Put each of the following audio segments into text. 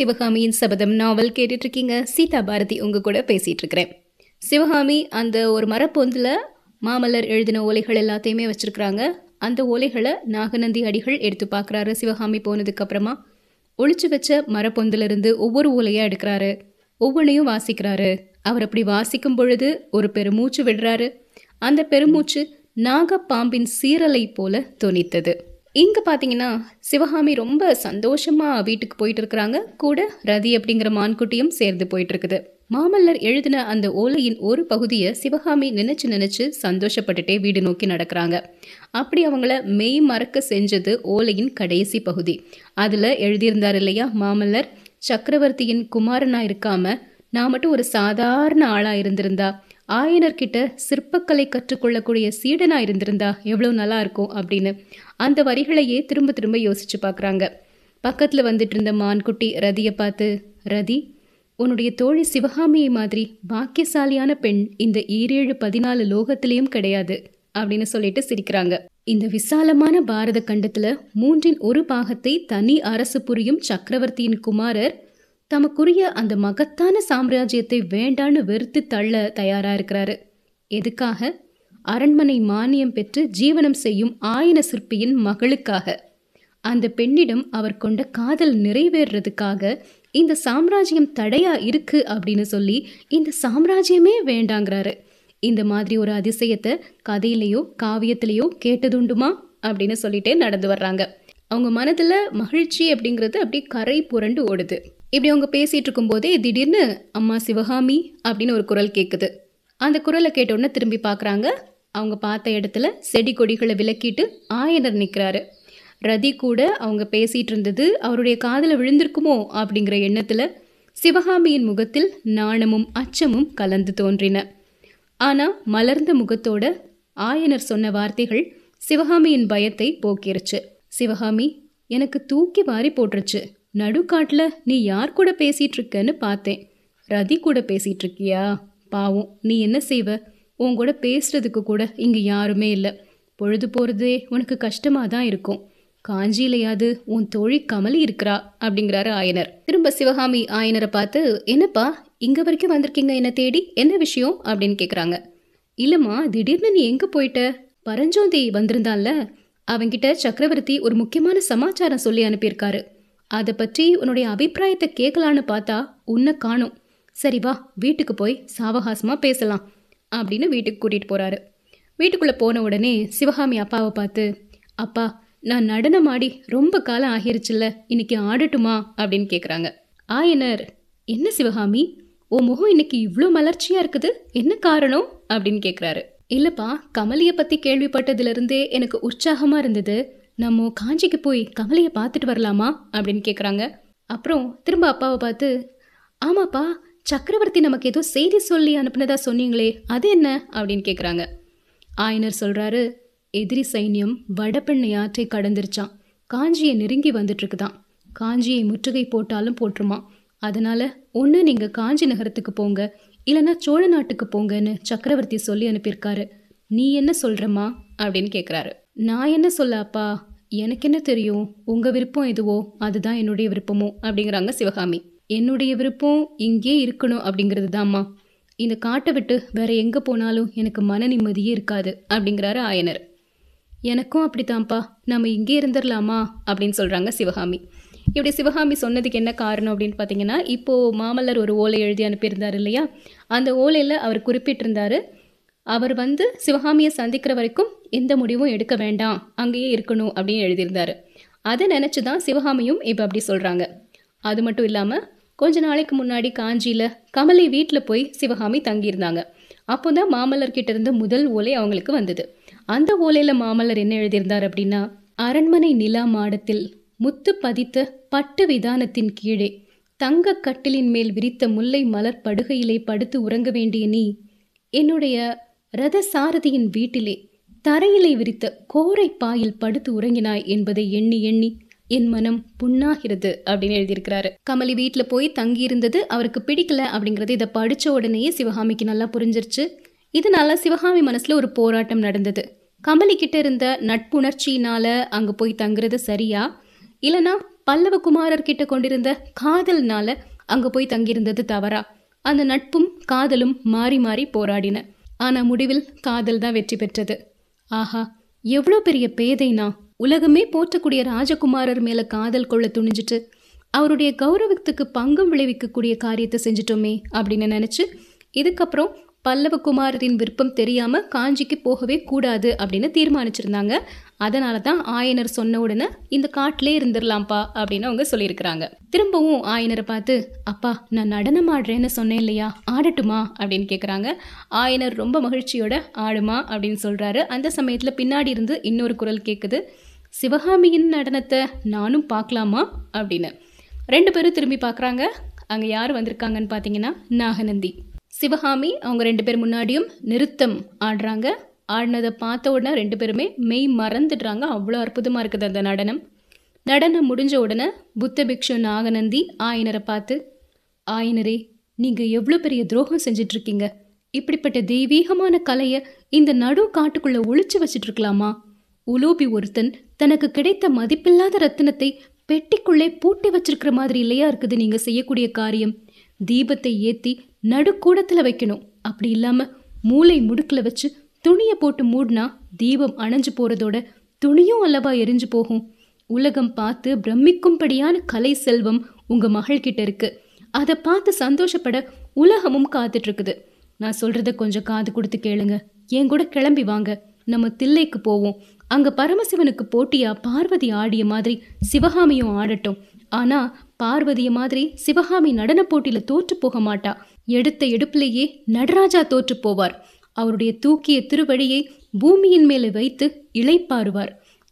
சிவகாமியின் சபதம் நாவல் கேட்டுட்டு இருக்கீங்க சீதா பாரதி உங்க கூட பேசிட்டு இருக்கிறேன் சிவகாமி அந்த ஒரு மரப்பொந்துல மாமல்லர் எழுதின ஓலைகள் எல்லாத்தையுமே வச்சிருக்கிறாங்க. அந்த ஓலைகளை நாகநந்தி அடிகள் எடுத்து பார்க்குறாரு சிவகாமி போனதுக்கு அப்புறமா. ஒளிச்சு வச்ச மரப்பொந்திலிருந்து ஒவ்வொரு ஓலையாக எடுக்கிறாரு. ஒவ்வொன்றையும் வாசிக்கிறாரு. அவர் அப்படி வாசிக்கும் பொழுது ஒரு பெருமூச்சு விடுறாரு. அந்த பெருமூச்சு நாகப்பாம்பின் சீரலை போல தொனித்தது. இங்கே பார்த்தீங்கன்னா சிவகாமி ரொம்ப சந்தோஷமாக வீட்டுக்கு போயிட்டு இருக்கிறாங்க. கூட ரதி அப்படிங்கிற மான்குட்டியும் சேர்ந்து போயிட்டு இருக்குது. மாமல்லர் எழுதின அந்த ஓலையின் ஒரு பகுதியை சிவகாமி நினைச்சு நினைச்சு சந்தோஷப்பட்டுட்டே வீடு நோக்கி நடக்கிறாங்க. அப்படி அவங்கள மெய் மறக்க செஞ்சது ஓலையின் கடைசி பகுதி. அதில் எழுதியிருந்தார் இல்லையா மாமல்லர்? சக்கரவர்த்தியின் குமாரனாக இருக்காம நான் மட்டும் ஒரு சாதாரண ஆளாக இருந்திருந்தா ஆயனர்கிட்ட சிற்பக்கலை கற்றுக்கொள்ளக்கூடிய சீடனாக இருந்திருந்தா எவ்வளோ நல்லா இருக்கும் அப்படின்னு அந்த வரிகளையே திரும்ப திரும்ப யோசிச்சு பார்க்குறாங்க பக்கத்தில் வந்துட்டு இருந்த மான்குட்டி ரதியை பார்த்து ரதி உன்னுடைய தோழி சிவகாமியை மாதிரி பாக்கியசாலியான பெண் இந்த ஈரேழு பதினாலு லோகத்திலையும் கிடையாது அப்படின்னு சொல்லிட்டு சிரிக்கிறாங்க. இந்த விசாலமான பாரத கண்டத்தில் மூன்றின் ஒரு பாகத்தை தனி அரசு புரியும் சக்கரவர்த்தியின் குமாரர் தமக்குரிய அந்த மகத்தான சாம்ராஜ்யத்தை வேண்டான்னு வெறுத்து தள்ள தயாரா இருக்கிறாரு. எதுக்காக? அரண்மனை மானியம் பெற்று ஜீவனம் செய்யும் ஆயன சிற்பியின் மகளுக்காக. அந்த பெண்ணிடம் அவர் கொண்ட காதல் நிறைவேறதுக்காக இந்த சாம்ராஜ்யம் தடையா இருக்கு அப்படின்னு சொல்லி இந்த சாம்ராஜ்யமே வேண்டாங்கிறாரு. இந்த மாதிரி ஒரு அதிசயத்தை கதையிலையோ காவியத்திலேயோ கேட்டதுண்டுமா? அப்படின்னு சொல்லிட்டே நடந்து வர்றாங்க. அவங்க மனதில் மகிழ்ச்சி அப்படிங்கிறது அப்படியே கரை புரண்டு ஓடுது. இப்படி அவங்க பேசிகிட்டு இருக்கும்போதே திடீர்னு அம்மா சிவகாமி அப்படின்னு ஒரு குரல் கேட்குது அந்த குரலை கேட்டோடனே திரும்பி பார்க்குறாங்க அவங்க பார்த்த இடத்துல செடி கொடிகளை விலக்கிட்டு ஆயனர் நிற்கிறாரு ரதி கூட அவங்க பேசிகிட்டு இருந்தது அவருடைய காதில் விழுந்திருக்குமோ? அப்படிங்கிற எண்ணத்தில் சிவகாமியின் முகத்தில் நாணமும் அச்சமும் கலந்து தோன்றின. ஆனால் மலர்ந்த முகத்தோட ஆயனர் சொன்ன வார்த்தைகள் சிவகாமியின் பயத்தை போக்கிருச்சு. சிவகாமி எனக்கு தூக்கி வாரி போட்டுருச்சு. நடுக்காட்டில் நீ யார் கூட பேசிகிட்டு இருக்கன்னு பார்த்தேன். ரதி கூட பேசிகிட்டு இருக்கியா பாவம் நீ என்ன செய்வ? உன் கூட பேசுறதுக்கு கூட இங்கே யாருமே இல்லை. பொழுது போகிறதே உனக்கு கஷ்டமாக தான் இருக்கும். காஞ்சியிலையாவது உன் தோழி கமலி இருக்கிறா? அப்படிங்கிறாரு ஆயனர். திரும்ப சிவகாமி ஆயனரை பார்த்து என்னப்பா இங்கே வரைக்கும் வந்திருக்கீங்க என்ன தேடி? என்ன விஷயம்? அப்படின்னு கேட்குறாங்க இல்லைம்மா திடீர்னு நீ எங்கே போயிட்ட? பரஞ்சோந்தி வந்திருந்தான்ல. அவங்கிட்ட சக்கரவர்த்தி ஒரு முக்கியமான சமாச்சாரம் சொல்லி அனுப்பியிருக்காரு. அதை பற்றி உன்னுடைய அபிப்பிராயத்தை கேட்கலான்னு பார்த்தா உன்னை காணும். சரி வா வீட்டுக்கு போய் சாவகாசமாக பேசலாம் அப்படின்னு வீட்டுக்கு கூட்டிகிட்டு போகிறாரு வீட்டுக்குள்ளே போன உடனே சிவகாமி அப்பாவை பார்த்து அப்பா நான் நடனம் ஆடி ரொம்ப காலம் ஆகிருச்சுல்ல இன்னைக்கு ஆடட்டுமா? அப்படின்னு கேட்குறாங்க ஆயனர் என்ன சிவகாமி? உன் முகம் இன்னைக்கு இவ்வளோ மலர்ச்சியாக இருக்குது என்ன காரணம்? அப்படின்னு கேட்குறாரு இல்லைப்பா கமலியை பற்றி கேள்விப்பட்டதுலேருந்தே எனக்கு உற்சாகமாக இருந்தது. நம்ம காஞ்சிக்கு போய் கமலையை பார்த்துட்டு வரலாமா? அப்படின்னு கேட்குறாங்க அப்புறம் திரும்ப அப்பாவை பார்த்து ஆமாப்பா சக்கரவர்த்தி நமக்கு ஏதோ செய்தி சொல்லி அனுப்புனதா சொன்னீங்களே அது என்ன? அப்படின்னு கேட்குறாங்க ஆயனர் சொல்கிறாரு எதிரி சைன்யம் வடபெண்ணை ஆற்றை கடந்துருச்சான் காஞ்சியை நெருங்கி வந்துட்டுருக்குதான் காஞ்சியை முற்றுகை போட்டாலும் போட்டுருமா அதனால் ஒன்று நீங்கள் காஞ்சி நகரத்துக்கு போங்க இல்லைன்னா சோழ நாட்டுக்கு போங்கன்னு சக்கரவர்த்தி சொல்லி அனுப்பியிருக்காரு. நீ என்ன சொல்கிறம்மா அப்படின்னு கேட்குறாரு நான் என்ன சொல்ல அப்பா? எனக்கு என்ன தெரியும்? உங்க விருப்பம் எதுவோ? அதுதான் என்னுடைய விருப்பமோ? அப்படிங்கிறாங்க சிவகாமி. என்னுடைய விருப்பம் இங்கே இருக்கணும் அப்படிங்கிறது தான்மா இந்த காட்டை விட்டு வேற எங்க போனாலும் எனக்கு மன நிம்மதியே இருக்காது அப்படிங்கிறாரு ஆயனர். எனக்கும் அப்படித்தான்ப்பா. நம்ம இங்கே இருந்துடலாமா அப்படின்னு சொல்றாங்க சிவகாமி. இப்படி சிவகாமி சொன்னதுக்கு என்ன காரணம் அப்படின்னு பார்த்தீங்கன்னா இப்போது மாமல்லர் ஒரு ஓலை எழுதி அனுப்பியிருந்தார் இல்லையா? அந்த ஓலையில் அவர் குறிப்பிட்டிருந்தாரு அவர் வந்து சிவகாமியை சந்திக்கிற வரைக்கும் எந்த முடிவும் எடுக்க வேண்டாம் அங்கேயே இருக்கணும் அப்படின்னு எழுதியிருந்தாரு. அதை நினச்சி தான் சிவகாமியும் இப்போ அப்படி சொல்கிறாங்க அது மட்டும் இல்லாமல் கொஞ்ச நாளைக்கு முன்னாடி காஞ்சியில் கமலை வீட்டில் போய் சிவகாமி தங்கியிருந்தாங்க. அப்போ தான் மாமல்லர் கிட்ட இருந்த முதல் ஓலை அவங்களுக்கு வந்தது. அந்த ஓலையில் மாமல்லர் என்ன எழுதியிருந்தார் அப்படின்னா அரண்மனை நிலா மாடத்தில் முத்து பதித்த பட்டு விதானத்தின் கீழே தங்க கட்டிலின் மேல் விரித்த முல்லை மலர் படுகையிலே படுத்து உறங்க வேண்டிய நீ என்னுடைய ரத சாரதியின் வீட்டிலே தரையிலே விரித்த கோரை பாயில் படுத்து உறங்கினாய் என்பதை எண்ணி எண்ணி என் மனம் புண்ணாகிறது அப்படின்னு எழுதியிருக்கிறாரு. கமலி வீட்டில் போய் தங்கியிருந்தது அவருக்கு பிடிக்கல அப்படிங்கிறது இதை படித்த உடனேயே சிவகாமிக்கு நல்லா புரிஞ்சிருச்சு. இதனால சிவகாமி மனசுல ஒரு போராட்டம் நடந்தது. கமலி கிட்ட இருந்த நட்புணர்ச்சியினால அங்க போய் தங்குறது சரியா? இல்லைனா பல்லவகுமாரர் கிட்ட கொண்டிருந்த காதல்னால அங்க போய் தங்கியிருந்தது தவறா? அந்த நட்பும் காதலும் மாறி மாறி போராடின. ஆனால் முடிவில் காதல் தான் வெற்றி பெற்றது. ஆஹா எவ்வளோ பெரிய பேதைனா. உலகமே போற்றக்கூடிய ராஜகுமாரர் மேலே காதல் கொள்ள துணிஞ்சிட்டு அவருடைய கௌரவத்துக்கு பங்கம் விளைவிக்கக்கூடிய காரியத்தை செஞ்சிட்டோமே அப்படின்னு நினச்சி இதுக்கப்புறம் பல்லவகுமாரரின் விருப்பம் தெரியாமல் காஞ்சிக்கு போகவே கூடாது அப்படின்னு தீர்மானிச்சிருந்தாங்க அதனால தான் ஆயனர் சொன்ன உடனே இந்த காட்டிலே இருந்துடலாம்ப்பா அப்படின்னு அவங்க சொல்லியிருக்கிறாங்க. திரும்பவும் ஆயனரை பார்த்து அப்பா நான் நடனம் ஆடுறேன்னு சொன்னேன் இல்லையா? ஆடட்டுமா? அப்படின்னு கேட்குறாங்க ஆயனர் ரொம்ப மகிழ்ச்சியோட ஆடுமா? அப்படின்னு சொல்கிறாரு அந்த சமயத்தில் பின்னாடி இருந்து இன்னொரு குரல் கேட்குது சிவகாமியின் நடனத்தை நானும் பார்க்கலாமா? அப்படின்னு. ரெண்டு பேரும் திரும்பி பார்க்குறாங்க அங்கே யார் வந்திருக்காங்கன்னு பார்த்தீங்கன்னா நாகநந்தி. சிவகாமி அவங்க ரெண்டு பேர் முன்னாடியும் நிறுத்தம் ஆடுறாங்க. ஆடினதை பார்த்த உடனே ரெண்டு பேருமே மெய் மறந்துடுறாங்க. அவ்வளோ அற்புதமாக இருக்குது அந்த நடனம். நடனம் முடிஞ்ச உடனே புத்த பிக்ஷு நாகநந்தி ஆயனரை பார்த்து ஆயனரே நீங்கள் எவ்வளோ பெரிய துரோகம் செஞ்சிட்ருக்கீங்க. இப்படிப்பட்ட தெய்வீகமான கலையை இந்த நடு காட்டுக்குள்ளே ஒழிச்சு வச்சிட்ருக்கலாமா? உலோபி ஒருத்தன் தனக்கு கிடைத்த மதிப்பில்லாத ரத்தினத்தை பெட்டிக்குள்ளே பூட்டி வச்சிருக்கிற மாதிரி இல்லையா இருக்குது நீங்கள் செய்யக்கூடிய காரியம். தீபத்தை ஏற்றி நடுக்கூடத்தில் வைக்கணும். அப்படி இல்லாமல் மூளை முடுக்கில் வச்சு துணியை போட்டு மூடினா தீபம் அணைஞ்சு போறதோட துணியும் அல்லவா எரிஞ்சு போகும். உலகம் பார்த்து பிரமிக்கும்படியான கலை செல்வம் உங்க மகள்கிட்ட இருக்கு. அதை பார்த்து சந்தோஷப்பட உலகமும் காத்துட்டு இருக்குது நான் சொல்றத கொஞ்சம் காது கொடுத்து கேளுங்க. என் கூட கிளம்பி வாங்க. நம்ம தில்லைக்கு போவோம். அங்க பரமசிவனுக்கு போட்டியா பார்வதி ஆடிய மாதிரி சிவகாமியும் ஆடட்டும். ஆனா பார்வதிய மாதிரி சிவகாமி நடன போட்டியில தோற்று போக மாட்டா. எடுத்த எடுப்பிலேயே நடராஜா தோற்று போவார். அவருடைய தூக்கிய திருவழியை பூமியின் மேலே வைத்து இழைப்பாருவார்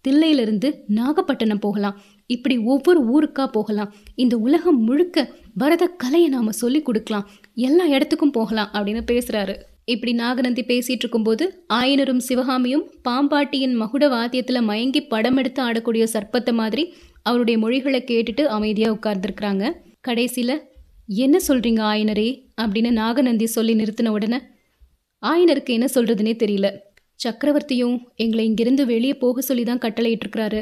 தில்லையிலிருந்து நாகப்பட்டினம் போகலாம். இப்படி ஒவ்வொரு ஊருக்கா போகலாம். இந்த உலகம் முழுக்க பரத கலையை நாம சொல்லி கொடுக்கலாம். எல்லா இடத்துக்கும் போகலாம் அப்படின்னு பேசுறாரு. இப்படி நாகநந்தி பேசிட்டு இருக்கும்போது ஆயனரும் சிவகாமியும் பாம்பாட்டியின் மகுட வாத்தியத்துல மயங்கி படம் எடுத்து ஆடக்கூடிய சர்ப்பத்தை மாதிரி அவருடைய மொழிகளை கேட்டுட்டு அமைதியா உட்கார்ந்துருக்குறாங்க. கடைசியில என்ன சொல்றீங்க ஆயனரே? அப்படின்னு நாகநந்தி சொல்லி நிறுத்தின உடனே ஆயனருக்கு என்ன சொல்றதுனே தெரியல. சக்கரவர்த்தியும் எங்களை இங்கிருந்து வெளியே போக சொல்லி தான் கட்டளையிட்டிருக்கிறாரு.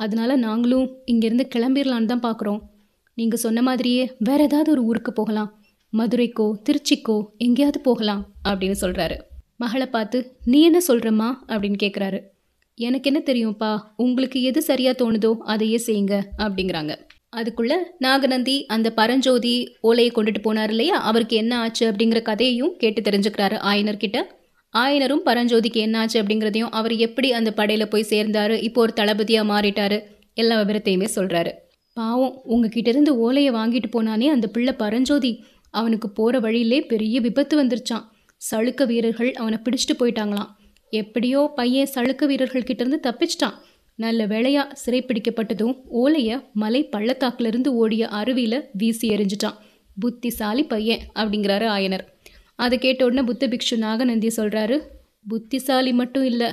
அதனால நாங்களும் இங்கிருந்து கிளம்பிடலான்னு தான் பார்க்குறோம் நீங்கள் சொன்ன மாதிரியே வேற ஏதாவது ஒரு ஊருக்கு போகலாம். மதுரைக்கோ திருச்சிக்கோ எங்கேயாவது போகலாம் அப்படின்னு சொல்கிறாரு மகளை பார்த்து நீ என்ன சொல்கிறம்மா அப்படின்னு கேட்குறாரு எனக்கு என்ன தெரியும்ப்பா? உங்களுக்கு எது சரியாக தோணுதோ அதையே செய்யுங்க அப்படிங்கிறாங்க. அதுக்குள்ள நாகநந்தி அந்த பரஞ்சோதி ஓலையை கொண்டுட்டு போனார் இல்லையா? அவருக்கு என்ன ஆச்சு அப்படிங்கிற கதையையும் கேட்டு தெரிஞ்சுக்கிறாரு ஆயனர்கிட்ட ஆயனரும் பரஞ்சோதிக்கு என்ன ஆச்சு அப்படிங்கிறதையும் அவர் எப்படி அந்த படையில போய் சேர்ந்தாரு? இப்போ ஒரு தளபதியா மாறிட்டாரு. எல்லா விவரத்தையுமே சொல்றாரு. பாவம் உங்ககிட்ட இருந்து ஓலையை வாங்கிட்டு போனானே அந்த பிள்ளை பரஞ்சோதி. அவனுக்கு போற வழியிலே பெரிய விபத்து வந்துருச்சான் சளுக்க வீரர்கள் அவனை பிடிச்சிட்டு போயிட்டாங்களாம். எப்படியோ பையன் சளுக்க வீரர்கள் கிட்ட இருந்து தப்பிச்சிட்டான். நல்ல வேளையா சிறைப்பிடிக்கப்பட்டதும் ஓலைய மலை பள்ளத்தாக்கிலிருந்து ஓடிய அருவியில வீசி எறிஞ்சிட்டான். புத்திசாலி பையன் அப்படிங்கிறாரு ஆயனர். அதை கேட்ட உடனே புத்த பிக்ஷு நாகநந்தி சொல்றாரு புத்திசாலி மட்டும் இல்ல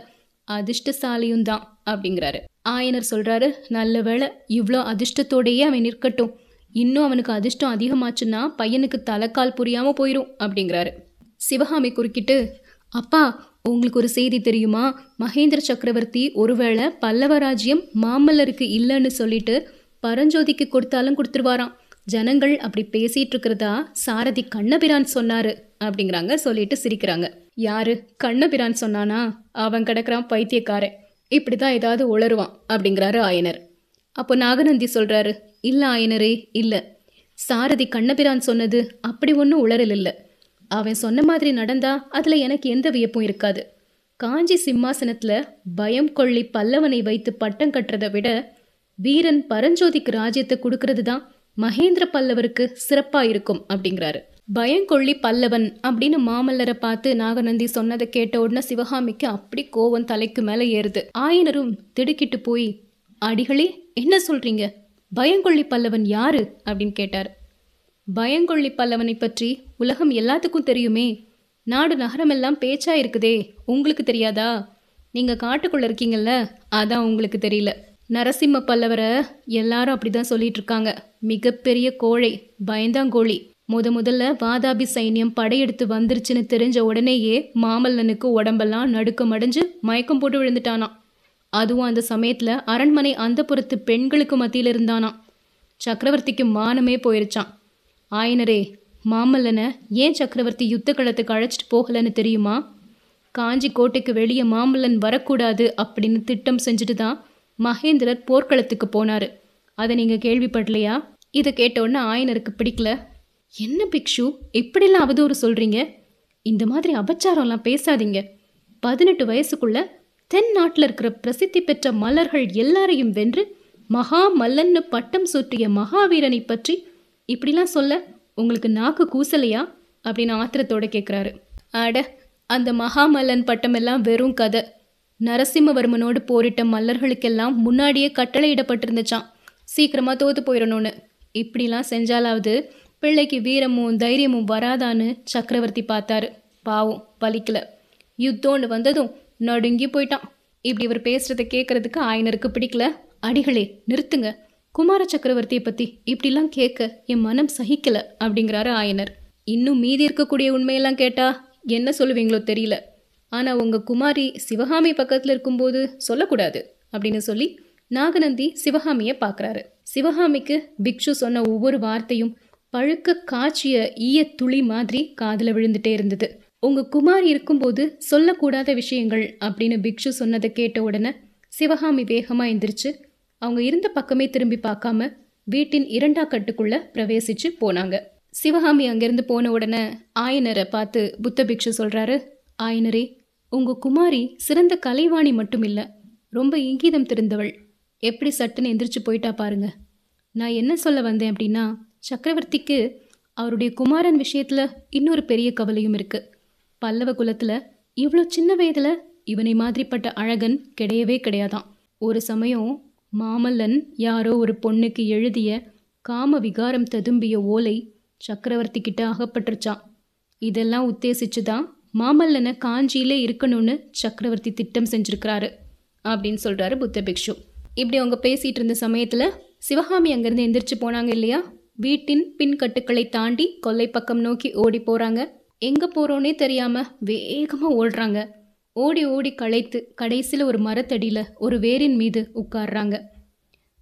அதிர்ஷ்டசாலியும் தான் அப்படிங்கிறாரு. ஆயனர் சொல்றாரு நல்ல வேளை இவ்வளோ அதிர்ஷ்டத்தோடையே அவன் நிற்கட்டும். இன்னும் அவனுக்கு அதிர்ஷ்டம் அதிகமாச்சுன்னா பையனுக்கு தலைக்கால் புரியாம போயிடும் அப்படிங்கிறாரு. சிவகாமி குறுக்கிட்டு அப்பா உங்களுக்கு ஒரு செய்தி தெரியுமா? மகேந்திர சக்கரவர்த்தி ஒருவேளை பல்லவ ராஜ்யம் மாமல்லருக்கு இல்லைன்னு சொல்லிட்டு பரஞ்சோதிக்கு கொடுத்தாலும் கொடுத்துருவாராம். ஜனங்கள் அப்படி பேசிட்டு இருக்கிறதா சாரதி கண்ணபிரான் சொன்னாரு அப்படிங்கிறாங்க சொல்லிட்டு சிரிக்கிறாங்க. யாரு? கண்ணபிரான் சொன்னானா? அவன் கிடக்குறான் பைத்தியக்காரன். இப்படிதான் ஏதாவது உளருவான் அப்படிங்கிறாரு ஆயனர். அப்போ நாகநந்தி சொல்றாரு இல்ல ஆயனரே இல்ல. சாரதி கண்ணபிரான் சொன்னது அப்படி ஒன்றும் உளறல் இல்லை அவன் சொன்ன மாதிரி நடந்தா அதில் எனக்கு எந்த வியப்பும் இருக்காது. காஞ்சி சிம்மாசனத்தில் பயம் கொள்ளி பல்லவனை வைத்து பட்டம் கட்டுறதை விட வீரன் பரஞ்சோதிக்கு ராஜ்யத்தை கொடுக்கறது தான் மகேந்திர பல்லவருக்கு சிறப்பாக இருக்கும் அப்படிங்கிறாரு. பயங்கொள்ளி பல்லவன் அப்படின்னு மாமல்லரை பார்த்து நாகநந்தி சொன்னதை கேட்ட உடனே சிவகாமிக்கு அப்படி கோவம் தலைக்கு மேலே ஏறுது. ஆயனரும் திடுக்கிட்டு போய் அடிகளே என்ன சொல்றீங்க? பயங்கொள்ளி பல்லவன் யாரு? அப்படின்னு கேட்டார். பயங்கொள்ளி பல்லவனை பற்றி உலகம் எல்லாத்துக்கும் தெரியுமே. நாடு நகரமெல்லாம் பேச்சா இருக்குதே. உங்களுக்கு தெரியாதா? நீங்க காட்டுக்குள்ள இருக்கீங்கல்ல? அதான் உங்களுக்கு தெரியல. நரசிம்ம பல்லவரை எல்லாரும் அப்படிதான் சொல்லிட்டு இருக்காங்க மிகப்பெரிய கோழை பயந்தாங்கோழி. முத முதல்ல வாதாபி சைன்யம் படையெடுத்து வந்துருச்சுன்னு தெரிஞ்ச உடனேயே மாமல்லனுக்கு உடம்பெல்லாம் நடுக்கம் அடைஞ்சு மயக்கம் போட்டு விழுந்துட்டானாம். அதுவும் அந்த சமயத்துல அரண்மனை அந்த பெண்களுக்கு மத்தியில் இருந்தானாம் சக்கரவர்த்திக்கு மானமே போயிருச்சான் ஆயனரே மாமல்லனை ஏன் சக்கரவர்த்தி யுத்த களத்துக்கு அழைச்சிட்டு போகலன்னு தெரியுமா? காஞ்சி கோட்டைக்கு வெளியே மாமல்லன் வரக்கூடாது அப்படின்னு திட்டம் செஞ்சுட்டு தான் மகேந்திரர் போர்க்களத்துக்கு போனார். அதை நீங்கள் கேள்விப்படலையா? இதை கேட்டோன்னே ஆயனருக்கு பிடிக்கல. என்ன பிக்ஷு இப்படிலாம் அவதூறு சொல்கிறீங்க இந்த மாதிரி அபச்சாரம்லாம் பேசாதீங்க. பதினெட்டு வயசுக்குள்ள தென் நாட்டில் இருக்கிற பிரசித்தி பெற்ற மலர்கள் எல்லாரையும் வென்று மகா மல்லன்னு பட்டம் சூட்டிய மகாவீரனை பற்றி இப்படிலாம் சொல்ல உங்களுக்கு நாக்கு கூசலையா? அப்படின்னு ஆத்திரத்தோடு கேட்குறாரு அட அந்த மகாமல்லன் பட்டமெல்லாம் வெறும் கதை. நரசிம்மவர்மனோடு போரிட்ட மல்லர்களுக்கெல்லாம் முன்னாடியே கட்டளையிடப்பட்டிருந்துச்சான் சீக்கிரமாக தோத்து போயிடணும்னு. இப்படிலாம் செஞ்சாலாவது பிள்ளைக்கு வீரமும் தைரியமும் வராதான்னு சக்கரவர்த்தி பார்த்தாரு. பாவம் பலிக்கல யுத்தோன்னு வந்ததும் நடுங்கி போயிட்டான். இப்படி இவர் பேசுகிறத கேட்கறதுக்கு ஆயனருக்கு பிடிக்கல. அடிகளே நிறுத்துங்க. குமார சக்கரவர்த்தியை பத்தி இப்படிலாம் கேட்க என் மனம் சகிக்கல அப்படிங்கிறாரு ஆயனர். இன்னும் மீதி இருக்கக்கூடிய உண்மையெல்லாம் கேட்டா என்ன சொல்லுவீங்களோ தெரியல. ஆனா உங்க குமாரி சிவகாமி பக்கத்துல இருக்கும்போது சொல்லக்கூடாது அப்படின்னு சொல்லி நாகநந்தி சிவகாமியை பார்க்குறாரு சிவகாமிக்கு பிக்ஷு சொன்ன ஒவ்வொரு வார்த்தையும் பழுக்க காய்ச்சிய ஈய துளி மாதிரி காதில் விழுந்துட்டே இருந்தது. உங்க குமாரி இருக்கும்போது சொல்லக்கூடாத விஷயங்கள் அப்படின்னு பிக்ஷு சொன்னதை கேட்ட உடனே சிவகாமி வேகமா எந்திரிச்சு அவங்க இருந்த பக்கமே திரும்பி பார்க்காம வீட்டின் இரண்டா கட்டுக்குள்ள பிரவேசிச்சு போனாங்க. சிவகாமி அங்கிருந்து போன உடனே ஆயனரை பார்த்து புத்த பிக்ஷு சொல்றாரு ஆயனரே உங்க குமாரி சிறந்த கலைவாணி மட்டும் இல்லை ரொம்ப இங்கீதம் தெரிந்தவள். எப்படி சட்டுன்னு எந்திரிச்சு போயிட்டா பாருங்க. நான் என்ன சொல்ல வந்தேன் அப்படின்னா சக்கரவர்த்திக்கு அவருடைய குமாரன் விஷயத்துல இன்னொரு பெரிய கவலையும் இருக்கு. பல்லவ குலத்துல இவ்வளோ சின்ன வயதுல இவனை மாதிரிப்பட்ட அழகன் கிடையவே கிடையாதான். ஒரு சமயம் மாமல்லன் யாரோ ஒரு பொண்ணுக்கு எழுதிய காம விகாரம் ததும்பிய ஓலை சக்கரவர்த்தி கிட்ட அகப்பட்டுருச்சான் இதெல்லாம் உத்தேசிச்சு தான் மாமல்லனை காஞ்சியிலே இருக்கணும்னு சக்கரவர்த்தி திட்டம் செஞ்சுருக்கிறாரு அப்படின்னு சொல்கிறாரு புத்த பிக்ஷு. இப்படி அவங்க பேசிகிட்டு இருந்த சமயத்தில் சிவகாமி அங்கேருந்து எந்திரிச்சு போனாங்க இல்லையா? வீட்டின் பின் கட்டுக்களை தாண்டி கொல்லை பக்கம் நோக்கி ஓடி போகிறாங்க எங்கே போகிறோன்னே தெரியாமல் வேகமாக ஓடுறாங்க. ஓடி ஓடி களைத்து கடைசியில் ஒரு மரத்தடியில் ஒரு வேரின் மீது உட்கார்றாங்க.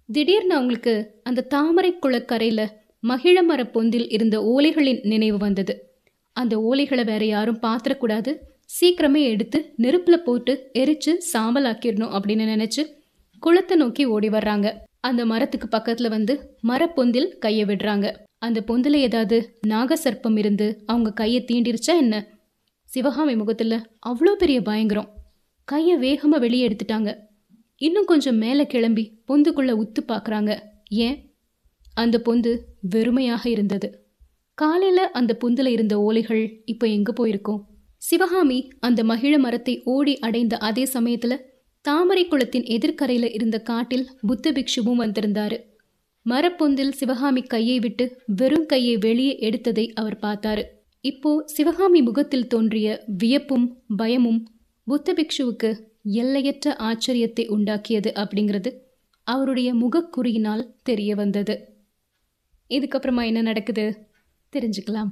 திடீர்னு அவங்களுக்கு அந்த தாமரை குளக்கரையில் மகிழ மர பொந்தில் இருந்த ஓலைகளின் நினைவு வந்தது. அந்த ஓலைகளை வேற யாரும் பாத்திரக்கூடாது. சீக்கிரமே எடுத்து நெருப்பில் போட்டு எரிச்சு சாம்பலாக்கிடணும் அப்படின்னு நினச்சி குளத்தை நோக்கி ஓடி வர்றாங்க. அந்த மரத்துக்கு பக்கத்தில் வந்து மரப்பொந்தில் கையை விடுறாங்க. அந்த பொந்தில் ஏதாவது நாகசர்ப்பம் இருந்து அவங்க கையை தீண்டிருச்சா என்ன? சிவகாமி முகத்தில் அவ்வளோ பெரிய பயங்கரம். கையை வேகமாக வெளியே எடுத்துட்டாங்க. இன்னும் கொஞ்சம் மேலே கிளம்பி பொந்துக்குள்ளே உத்து பார்க்குறாங்க ஏன்? அந்த பொந்து வெறுமையாக இருந்தது. காலையில் அந்த பொந்தில் இருந்த ஓலைகள் இப்போ எங்கே போயிருக்கோம்? சிவகாமி அந்த மகிழ மரத்தை ஓடி அடைந்த அதே சமயத்தில் தாமரை குளத்தின் எதிர்க்கரையில் இருந்த காட்டில் புத்த பிக்ஷுவும் வந்திருந்தாரு. மரப்பொந்தில் சிவகாமி கையை விட்டு வெறும் கையை வெளியே எடுத்ததை அவர் பார்த்தாரு. இப்போ சிவகாமி முகத்தில் தோன்றிய வியப்பும் பயமும் புத்த பிக்ஷுவுக்கு எல்லையற்ற ஆச்சரியத்தை உண்டாக்கியது அப்படிங்கிறது அவருடைய முகக்குறியினால் தெரிய வந்தது. இதுக்கப்புறமா என்ன நடக்குது? தெரிஞ்சுக்கலாம்.